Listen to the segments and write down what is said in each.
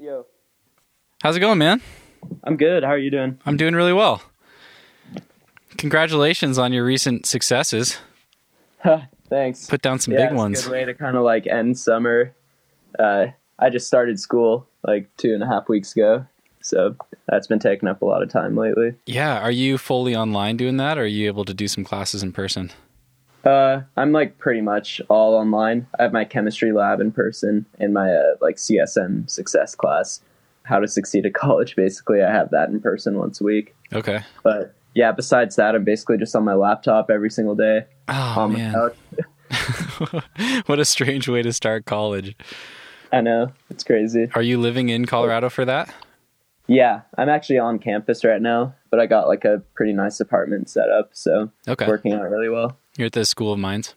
Yo, How's it going, man? I'm good. How are you doing? I'm doing really well. Congratulations on your recent successes. Thanks. Put down some yeah, big ones. A good way to kind of like end summer. Uh, I just started school like two and a half weeks ago, so that's been taking up a lot of time lately. Yeah. Are you fully online doing that, or are you able to do some classes in person? Uh, I'm like pretty much all online. I have my chemistry lab in person and my uh, like CSM success class, how to succeed at college. Basically, I have that in person once a week. Okay. But yeah, besides that, I'm basically just on my laptop every single day Oh man, couch. what a strange way to start college. I know it's crazy. Are you living in Colorado for that? Yeah, I'm actually on campus right now, but I got like a pretty nice apartment set up, so Okay. working out really well. You're at the School of Mines.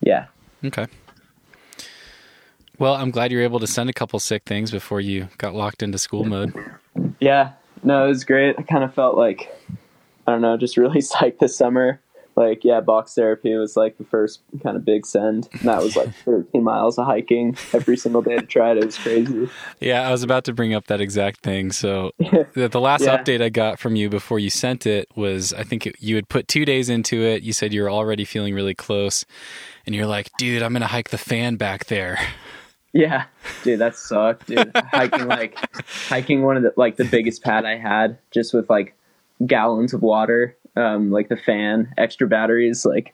Yeah. Okay. Well, I'm glad you were able to send a couple sick things before you got locked into school mode. Yeah. No, it was great. I kind of felt like I don't know, just really psyched this summer. Like, yeah, box therapy was like the first kind of big send. And that was like 13 miles of hiking every single day to try it. It was crazy. Yeah, I was about to bring up that exact thing. So the, the last Yeah. update I got from you before you sent it was I think it, you had put two days into it. You said you were already feeling really close, and you're like, "Dude, I'm gonna hike the fan back there." Yeah, dude, that sucked, dude. hiking like hiking one of the like the biggest pad I had, just with like gallons of water, um, like the fan, extra batteries. Like,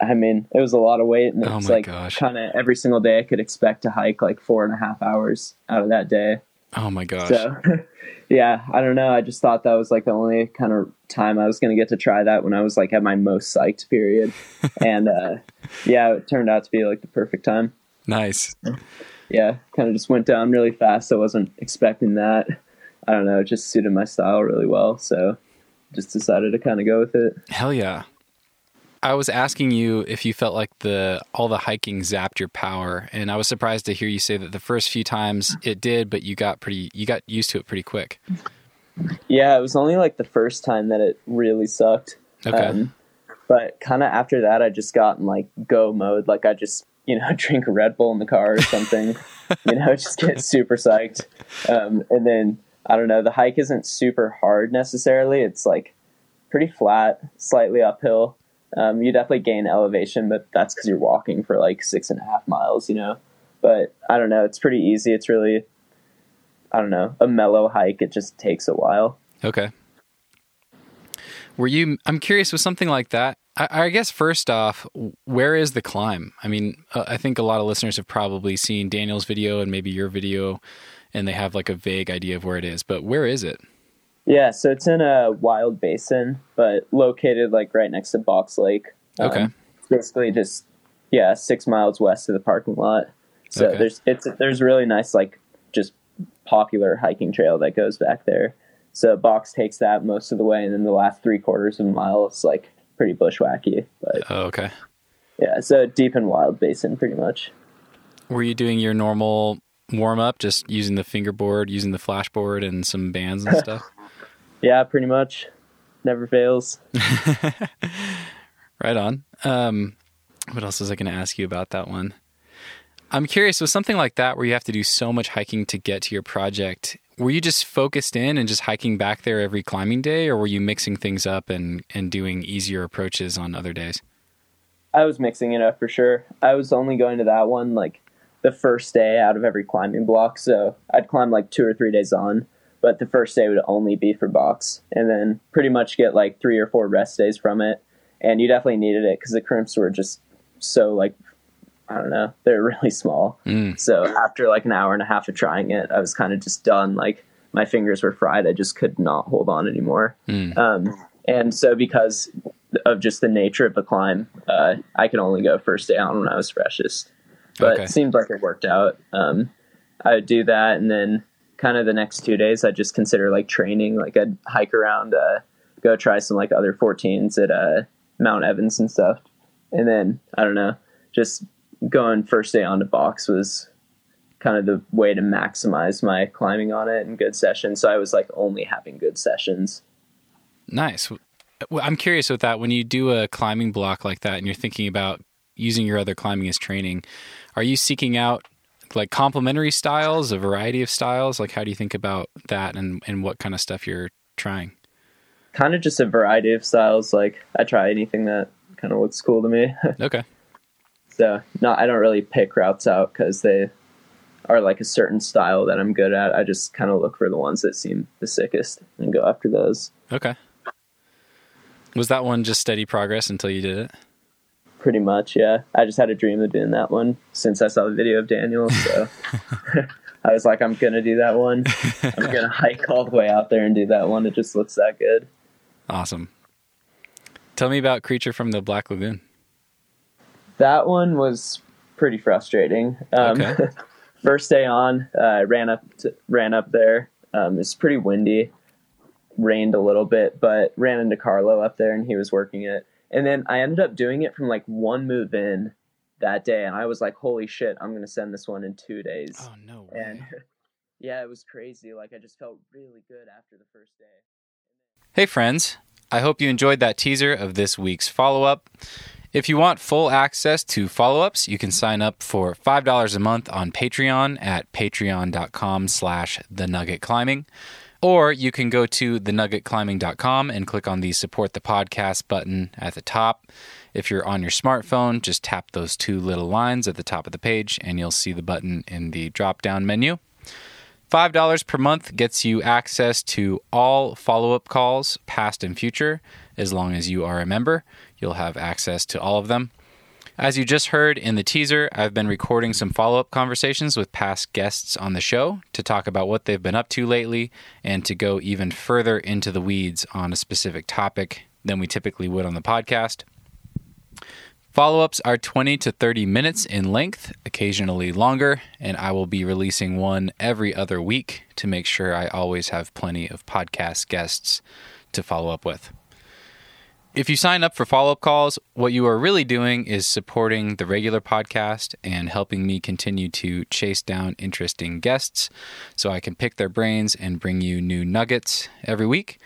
I mean, it was a lot of weight, and Oh it's my like gosh. kind of every single day I could expect to hike like four and a half hours out of that day. Oh my gosh. So, yeah, I don't know. I just thought that was like the only kind of time I was going to get to try that when I was like at my most psyched period, and uh, yeah, it turned out to be like the perfect time Nice. yeah, kind of just went down really fast. I wasn't expecting that. I don't know, it just suited my style really well. So just decided to kind of go with it. Hell yeah. I was asking you if you felt like the all the hiking zapped your power, and I was surprised to hear you say that the first few times it did, but you got pretty you got used to it pretty quick. Yeah, it was only like the first time that it really sucked. Okay. but kind of after that, I just got in like go mode. Like I just, you know, drink a Red Bull in the car or something, you know, just get super psyched. Um, and then I don't know, the hike isn't super hard necessarily. It's like pretty flat, slightly uphill. Um, you definitely gain elevation, but that's because you're walking for like six and a half miles, you know. But I don't know, it's pretty easy. It's really, I don't know, a mellow hike. It just takes a while. Okay. Were you? I'm curious with something like that. I, guess first off, where is the climb? I mean, uh, I think a lot of listeners have probably seen Daniel's video and maybe your video, and they have like a vague idea of where it is. But where is it? Yeah, so it's in a wild basin, but located like right next to Box Lake. Um, Okay. Basically, just yeah, six miles west of the parking lot. So Okay. there's it's there's really nice like just popular hiking trail that goes back there. So Box takes that most of the way, and then the last three quarters of a mile is like pretty bushwhacky. But Oh, okay. yeah, so deep and wild basin, pretty much. Were you doing your normal warm up, just using the fingerboard, using the flashboard, and some bands and stuff? Yeah, pretty much. Never fails. Right on. Um, what else was I going to ask you about that one? I'm curious with something like that where you have to do so much hiking to get to your project. Were you just focused in and just hiking back there every climbing day, or were you mixing things up and, and doing easier approaches on other days? I was mixing it up for sure. I was only going to that one like the first day out of every climbing block, so I'd climb like two or three days on, but the first day would only be for box, and then pretty much get like three or four rest days from it. And you definitely needed it because the crimps were just so like I don't know, they're really small. Mm. So after like an hour and a half of trying it, I was kind of just done. Like my fingers were fried. I just could not hold on anymore. Mm. Um, and so because of just the nature of the climb, uh, I could only go first day on when I was freshest. But Okay. it seemed like it worked out. Um, I would do that, and then kind of the next two days, I'd just consider like training. Like I'd hike around, uh, go try some like other 14s at uh, Mount Evans and stuff. And then I don't know, just going first day on to box was kind of the way to maximize my climbing on it and good sessions. So I was like only having good sessions. Nice. Well, I'm curious with that. When you do a climbing block like that and you're thinking about using your other climbing as training, are you seeking out like complementary styles, a variety of styles? Like, how do you think about that and, and what kind of stuff you're trying? Kind of just a variety of styles. Like, I try anything that kind of looks cool to me. okay. So, not I don't really pick routes out because they are like a certain style that I'm good at. I just kind of look for the ones that seem the sickest and go after those. Okay. Was that one just steady progress until you did it? Pretty much, yeah. I just had a dream of doing that one since I saw the video of Daniel. So I was like, I'm gonna do that one. I'm gonna hike all the way out there and do that one. It just looks that good. Awesome. Tell me about Creature from the Black Lagoon. That one was pretty frustrating. Um, okay. first day on, uh, I ran up to, ran up there. Um, it's pretty windy, rained a little bit, but ran into Carlo up there and he was working it. And then I ended up doing it from like one move in that day, and I was like, "Holy shit! I'm gonna send this one in two days." Oh no way! And yeah, it was crazy. Like I just felt really good after the first day. Hey friends, I hope you enjoyed that teaser of this week's follow up. If you want full access to follow-ups, you can sign up for $5 a month on Patreon at patreon.com slash thenuggetclimbing. Or you can go to thenuggetclimbing.com and click on the support the podcast button at the top. If you're on your smartphone, just tap those two little lines at the top of the page and you'll see the button in the drop down menu. $5 per month gets you access to all follow up calls, past and future, as long as you are a member. You'll have access to all of them. As you just heard in the teaser, I've been recording some follow up conversations with past guests on the show to talk about what they've been up to lately and to go even further into the weeds on a specific topic than we typically would on the podcast. Follow ups are 20 to 30 minutes in length, occasionally longer, and I will be releasing one every other week to make sure I always have plenty of podcast guests to follow up with. If you sign up for follow up calls, what you are really doing is supporting the regular podcast and helping me continue to chase down interesting guests so I can pick their brains and bring you new nuggets every week.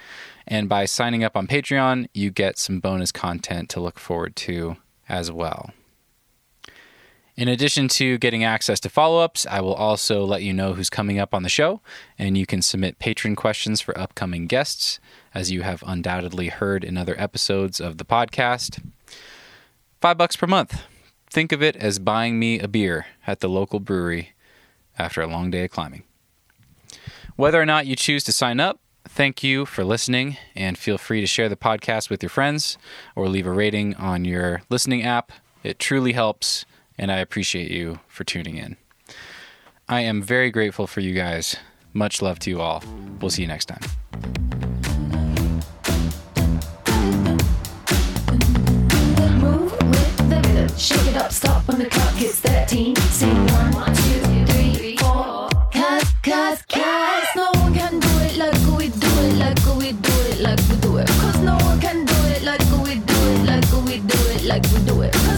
And by signing up on Patreon, you get some bonus content to look forward to as well. In addition to getting access to follow ups, I will also let you know who's coming up on the show, and you can submit patron questions for upcoming guests, as you have undoubtedly heard in other episodes of the podcast. Five bucks per month. Think of it as buying me a beer at the local brewery after a long day of climbing. Whether or not you choose to sign up, thank you for listening, and feel free to share the podcast with your friends or leave a rating on your listening app. It truly helps and I appreciate you for tuning in. I am very grateful for you guys. Much love to you all. We'll see you next time. Shake it up, stop when the clock hits 13. Sing no one can do it like we do it, like we do it, like we do it. Cause no one can do it like we do it, like we do it, like we do it. Cause